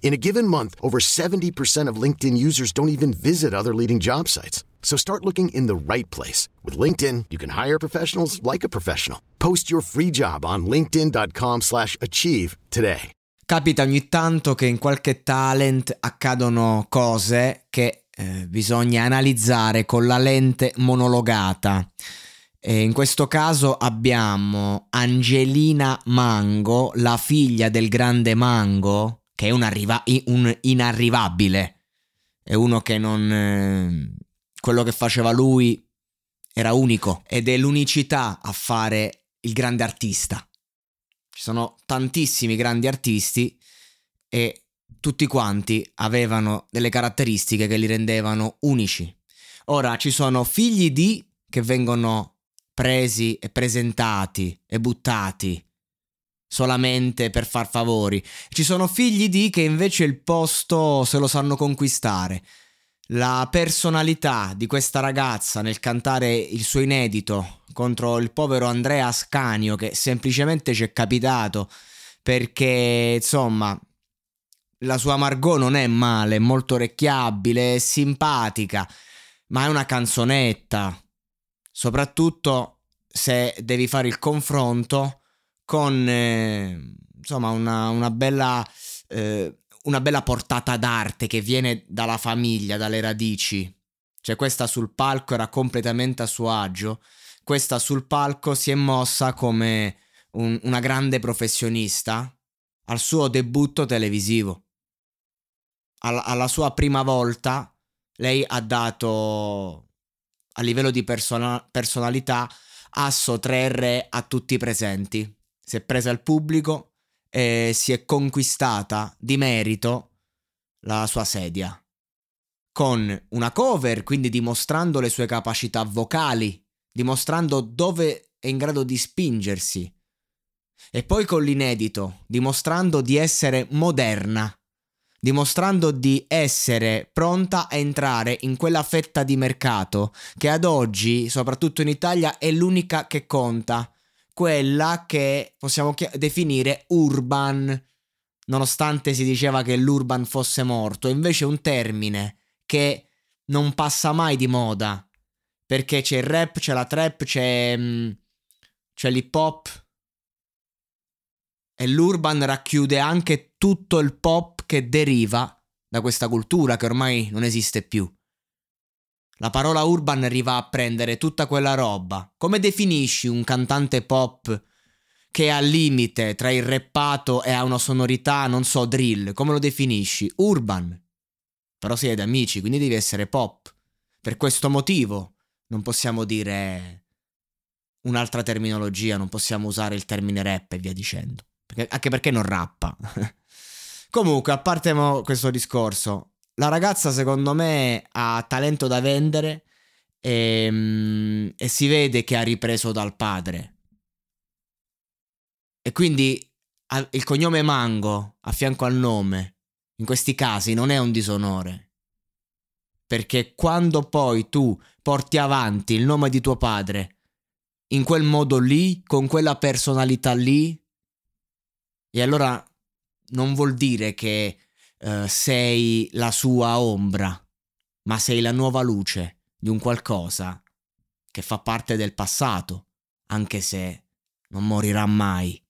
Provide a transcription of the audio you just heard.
In a given month, over 70% of LinkedIn users don't even visit other leading job sites. So start looking in the right place. With LinkedIn, you can hire professionals like a professional. Post your free job on linkedin.com slash achieve today. Capita ogni tanto che in qualche talent accadono cose che eh, bisogna analizzare con la lente monologata. E in questo caso abbiamo Angelina Mango, la figlia del grande Mango, che è un, arriva- un inarrivabile. È uno che non... Eh, quello che faceva lui era unico ed è l'unicità a fare il grande artista. Ci sono tantissimi grandi artisti e tutti quanti avevano delle caratteristiche che li rendevano unici. Ora ci sono figli di che vengono presi e presentati e buttati solamente per far favori. Ci sono figli di che invece il posto se lo sanno conquistare. La personalità di questa ragazza nel cantare il suo inedito contro il povero Andrea Ascanio che semplicemente ci è capitato perché insomma la sua Margot non è male, è molto orecchiabile, è simpatica, ma è una canzonetta. Soprattutto se devi fare il confronto con eh, insomma una, una bella eh, una bella portata d'arte che viene dalla famiglia, dalle radici. Cioè questa sul palco era completamente a suo agio, questa sul palco si è mossa come un, una grande professionista al suo debutto televisivo. Alla, alla sua prima volta lei ha dato a livello di persona, personalità asso 3 re a tutti i presenti si è presa il pubblico e si è conquistata di merito la sua sedia. Con una cover, quindi dimostrando le sue capacità vocali, dimostrando dove è in grado di spingersi. E poi con l'inedito, dimostrando di essere moderna, dimostrando di essere pronta a entrare in quella fetta di mercato che ad oggi, soprattutto in Italia, è l'unica che conta quella che possiamo chi- definire urban, nonostante si diceva che l'urban fosse morto, invece è un termine che non passa mai di moda, perché c'è il rap, c'è la trap, c'è, mm, c'è l'hip hop e l'urban racchiude anche tutto il pop che deriva da questa cultura che ormai non esiste più. La parola urban arriva a prendere tutta quella roba. Come definisci un cantante pop che è al limite tra il rappato e ha una sonorità, non so, drill? Come lo definisci? Urban. Però sei ad amici, quindi devi essere pop. Per questo motivo non possiamo dire un'altra terminologia, non possiamo usare il termine rap e via dicendo. Perché, anche perché non rappa. Comunque, a parte questo discorso, la ragazza secondo me ha talento da vendere e, ehm, e si vede che ha ripreso dal padre. E quindi il cognome Mango a fianco al nome, in questi casi non è un disonore. Perché quando poi tu porti avanti il nome di tuo padre in quel modo lì, con quella personalità lì, e allora non vuol dire che uh, sei la sua ombra, ma sei la nuova luce di un qualcosa che fa parte del passato, anche se non morirà mai.